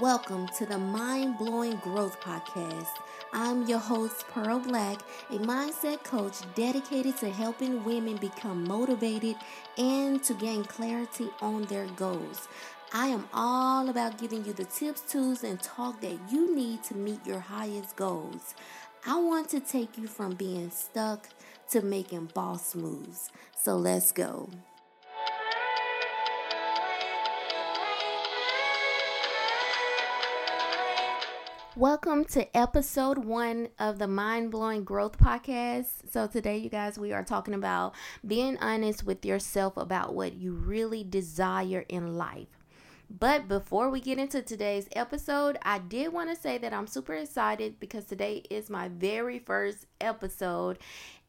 Welcome to the Mind Blowing Growth Podcast. I'm your host, Pearl Black, a mindset coach dedicated to helping women become motivated and to gain clarity on their goals. I am all about giving you the tips, tools, and talk that you need to meet your highest goals. I want to take you from being stuck to making boss moves. So let's go. Welcome to episode one of the Mind Blowing Growth Podcast. So, today, you guys, we are talking about being honest with yourself about what you really desire in life. But before we get into today's episode, I did want to say that I'm super excited because today is my very first episode.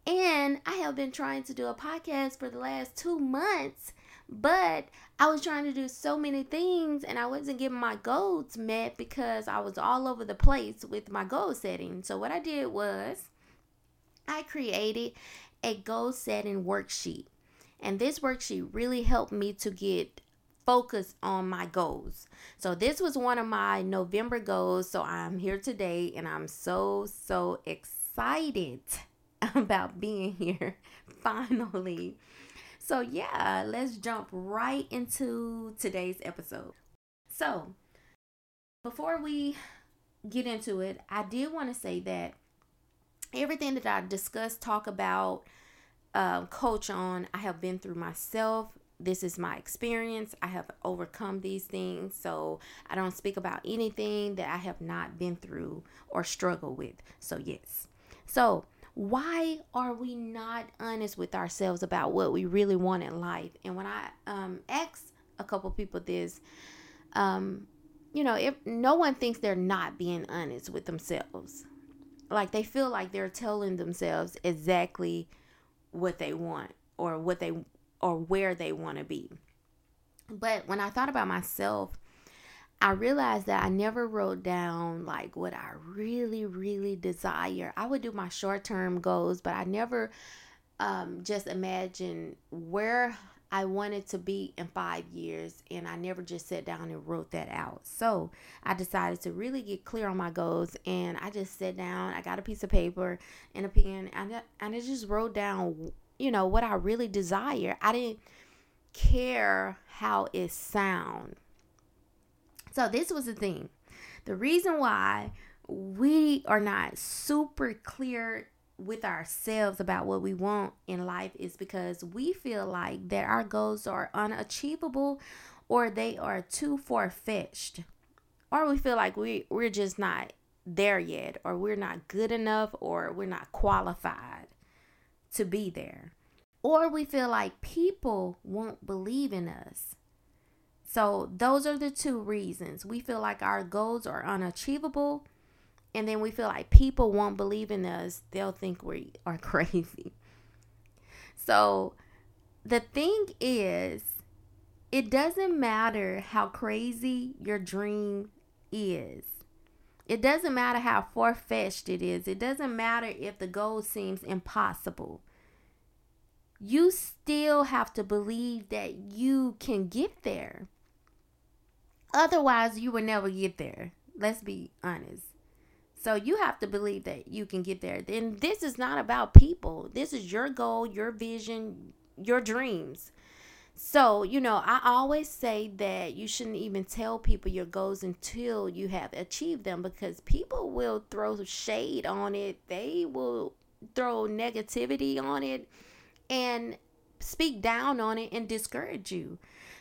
And I have been trying to do a podcast for the last two months but I was trying to do so many things and I wasn't getting my goals met because I was all over the place with my goal setting. So, what I did was I created a goal setting worksheet. And this worksheet really helped me to get focused on my goals. So, this was one of my November goals. So, I'm here today and I'm so, so excited about being here finally. So, yeah, let's jump right into today's episode. So, before we get into it, I did want to say that everything that I discuss, talk about, uh, coach on, I have been through myself. This is my experience. I have overcome these things. So I don't speak about anything that I have not been through or struggled with. So, yes. So, why are we not honest with ourselves about what we really want in life? And when I um, asked a couple people this, um, you know, if no one thinks they're not being honest with themselves, like they feel like they're telling themselves exactly what they want or what they or where they want to be. But when I thought about myself, I realized that I never wrote down like what I really, really desire. I would do my short term goals, but I never um, just imagined where I wanted to be in five years, and I never just sat down and wrote that out. So I decided to really get clear on my goals, and I just sat down. I got a piece of paper and a pen, and I, and I just wrote down, you know, what I really desire. I didn't care how it sound so this was the thing. The reason why we are not super clear with ourselves about what we want in life is because we feel like that our goals are unachievable or they are too far-fetched. Or we feel like we we're just not there yet or we're not good enough or we're not qualified to be there. Or we feel like people won't believe in us so, those are the two reasons. We feel like our goals are unachievable, and then we feel like people won't believe in us. They'll think we are crazy. So, the thing is, it doesn't matter how crazy your dream is. It doesn't matter how far fetched it is. It doesn't matter if the goal seems impossible. You still have to believe that you can get there. Otherwise, you will never get there. Let's be honest. So you have to believe that you can get there. Then this is not about people. This is your goal, your vision, your dreams. So, you know, I always say that you shouldn't even tell people your goals until you have achieved them because people will throw shade on it. They will throw negativity on it and speak down on it and discourage you.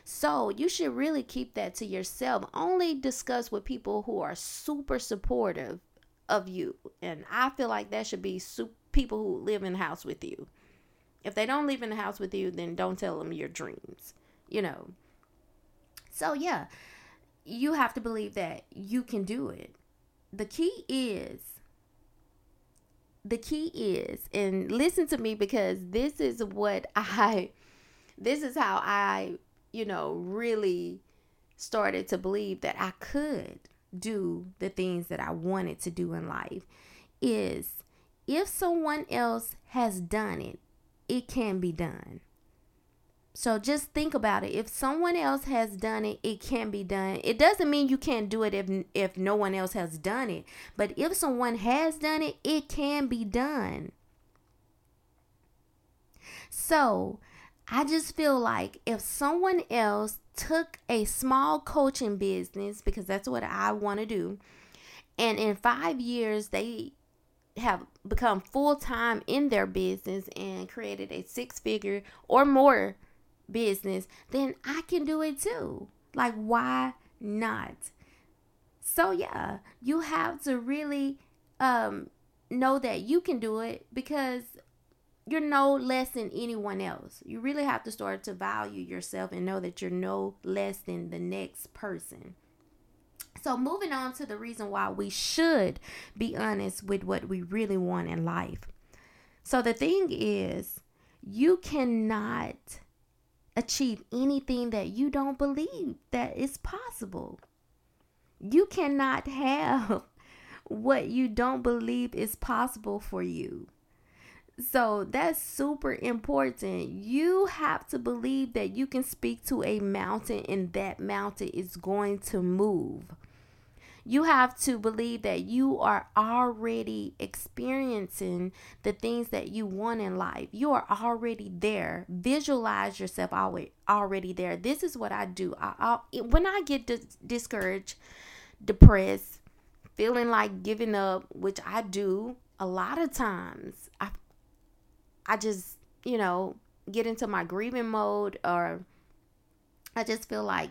So you should really keep that to yourself. Only discuss with people who are super supportive of you. And I feel like that should be su- people who live in the house with you. If they don't live in the house with you, then don't tell them your dreams, you know. So, yeah, you have to believe that you can do it. The key is, the key is, and listen to me because this is what I, this is how I you know, really started to believe that I could do the things that I wanted to do in life is if someone else has done it, it can be done. So just think about it. If someone else has done it, it can be done. It doesn't mean you can't do it if if no one else has done it. But if someone has done it, it can be done. So, I just feel like if someone else took a small coaching business because that's what I want to do, and in 5 years they have become full time in their business and created a six figure or more business, then I can do it too. Like, why not? So, yeah, you have to really um, know that you can do it because you're no less than anyone else. You really have to start to value yourself and know that you're no less than the next person. So, moving on to the reason why we should be honest with what we really want in life. So, the thing is, you cannot achieve anything that you don't believe that is possible. You cannot have what you don't believe is possible for you. So that's super important. You have to believe that you can speak to a mountain and that mountain is going to move you have to believe that you are already experiencing the things that you want in life. You are already there. Visualize yourself already there. This is what I do. I, I when I get dis- discouraged, depressed, feeling like giving up, which I do a lot of times, I I just, you know, get into my grieving mode or I just feel like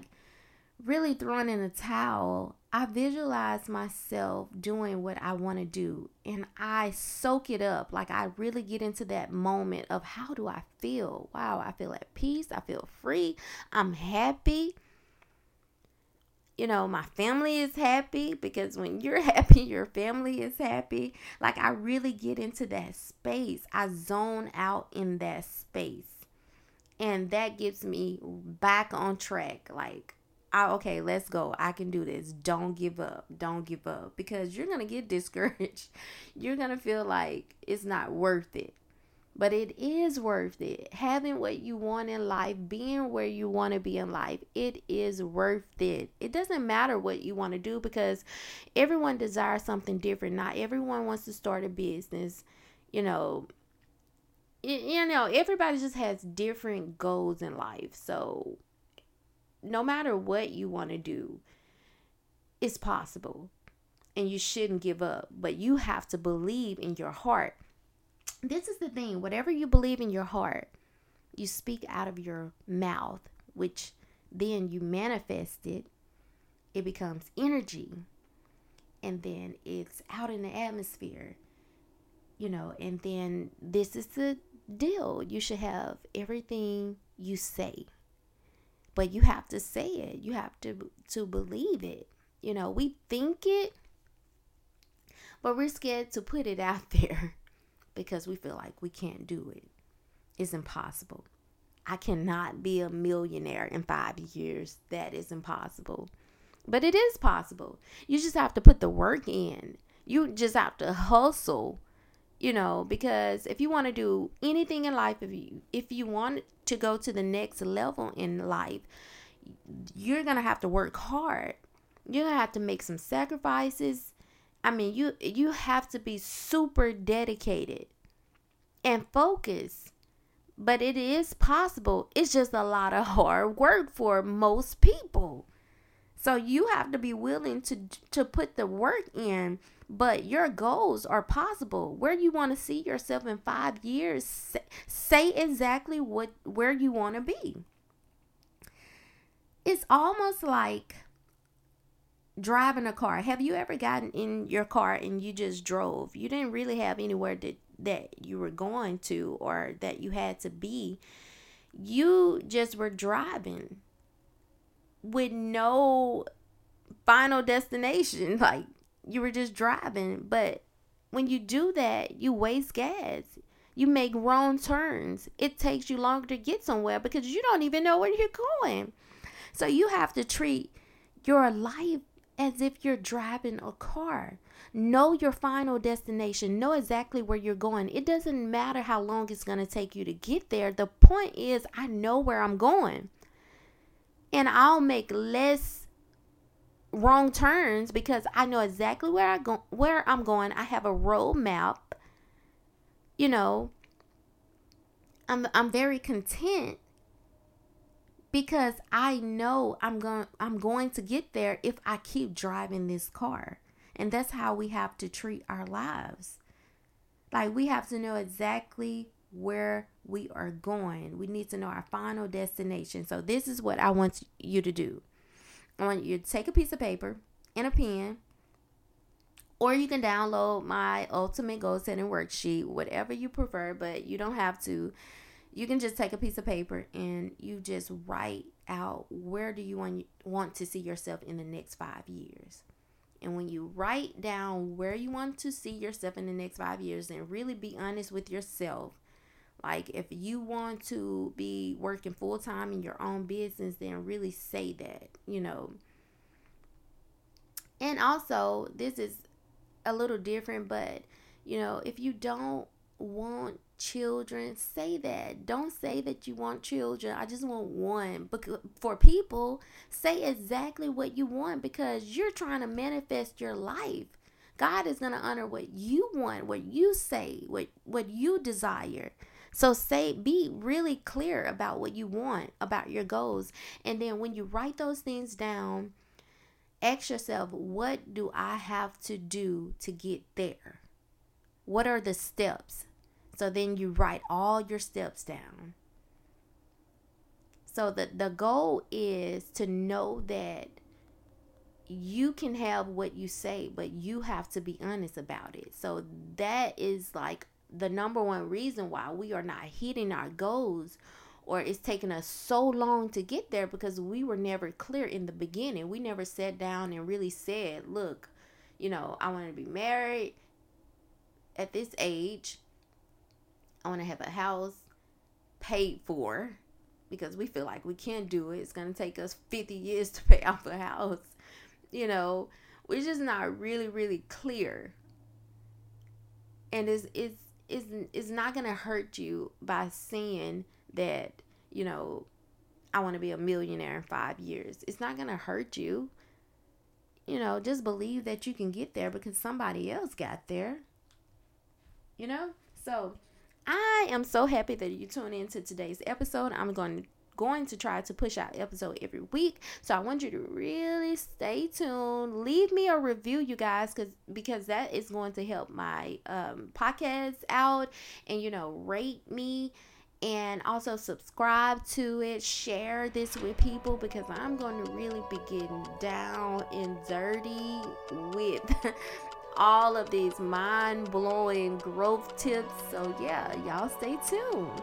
really throwing in a towel, I visualize myself doing what I want to do and I soak it up. Like I really get into that moment of how do I feel? Wow, I feel at peace. I feel free. I'm happy. You know, my family is happy because when you're happy, your family is happy. Like I really get into that space. I zone out in that space. And that gets me back on track. Like I, okay, let's go. I can do this. Don't give up. Don't give up because you're going to get discouraged. You're going to feel like it's not worth it. But it is worth it. Having what you want in life, being where you want to be in life, it is worth it. It doesn't matter what you want to do because everyone desires something different. Not everyone wants to start a business. You know, you know, everybody just has different goals in life. So no matter what you want to do, it's possible. And you shouldn't give up, but you have to believe in your heart. This is the thing whatever you believe in your heart, you speak out of your mouth, which then you manifest it. It becomes energy. And then it's out in the atmosphere, you know. And then this is the deal you should have everything you say but you have to say it you have to to believe it you know we think it but we're scared to put it out there because we feel like we can't do it. It's impossible. I cannot be a millionaire in 5 years. That is impossible. But it is possible. You just have to put the work in. You just have to hustle you know because if you want to do anything in life if you if you want to go to the next level in life you're gonna have to work hard. You're gonna have to make some sacrifices. I mean you you have to be super dedicated and focus. but it is possible it's just a lot of hard work for most people so you have to be willing to to put the work in but your goals are possible. Where you want to see yourself in 5 years, say exactly what where you want to be. It's almost like driving a car. Have you ever gotten in your car and you just drove? You didn't really have anywhere that that you were going to or that you had to be. You just were driving with no final destination. Like you were just driving. But when you do that, you waste gas. You make wrong turns. It takes you longer to get somewhere because you don't even know where you're going. So you have to treat your life as if you're driving a car. Know your final destination. Know exactly where you're going. It doesn't matter how long it's going to take you to get there. The point is, I know where I'm going. And I'll make less wrong turns because I know exactly where I go where I'm going. I have a road map. You know, I'm I'm very content because I know I'm going I'm going to get there if I keep driving this car. And that's how we have to treat our lives. Like we have to know exactly where we are going. We need to know our final destination. So this is what I want you to do. I want you to take a piece of paper and a pen or you can download my ultimate goal setting worksheet, whatever you prefer, but you don't have to you can just take a piece of paper and you just write out where do you want want to see yourself in the next 5 years. And when you write down where you want to see yourself in the next 5 years and really be honest with yourself, like if you want to be working full time in your own business, then really say that, you know. And also, this is a little different, but you know, if you don't want children, say that. Don't say that you want children. I just want one. But for people, say exactly what you want because you're trying to manifest your life. God is going to honor what you want, what you say, what what you desire. So say be really clear about what you want, about your goals. And then when you write those things down, ask yourself, what do I have to do to get there? What are the steps? So then you write all your steps down. So the, the goal is to know that you can have what you say, but you have to be honest about it. So that is like the number one reason why we are not hitting our goals or it's taking us so long to get there because we were never clear in the beginning. We never sat down and really said, look, you know, I want to be married at this age. I want to have a house paid for because we feel like we can't do it. It's going to take us 50 years to pay off a house. You know, we're just not really, really clear. And it's, it's, it's, it's not going to hurt you by saying that, you know, I want to be a millionaire in five years. It's not going to hurt you. You know, just believe that you can get there because somebody else got there. You know? So, I am so happy that you tune into today's episode. I'm going going to try to push out episode every week. So I want you to really stay tuned. Leave me a review, you guys, because because that is going to help my um, podcast out, and you know, rate me. And also subscribe to it, share this with people because I'm going to really be getting down and dirty with all of these mind blowing growth tips. So, yeah, y'all stay tuned.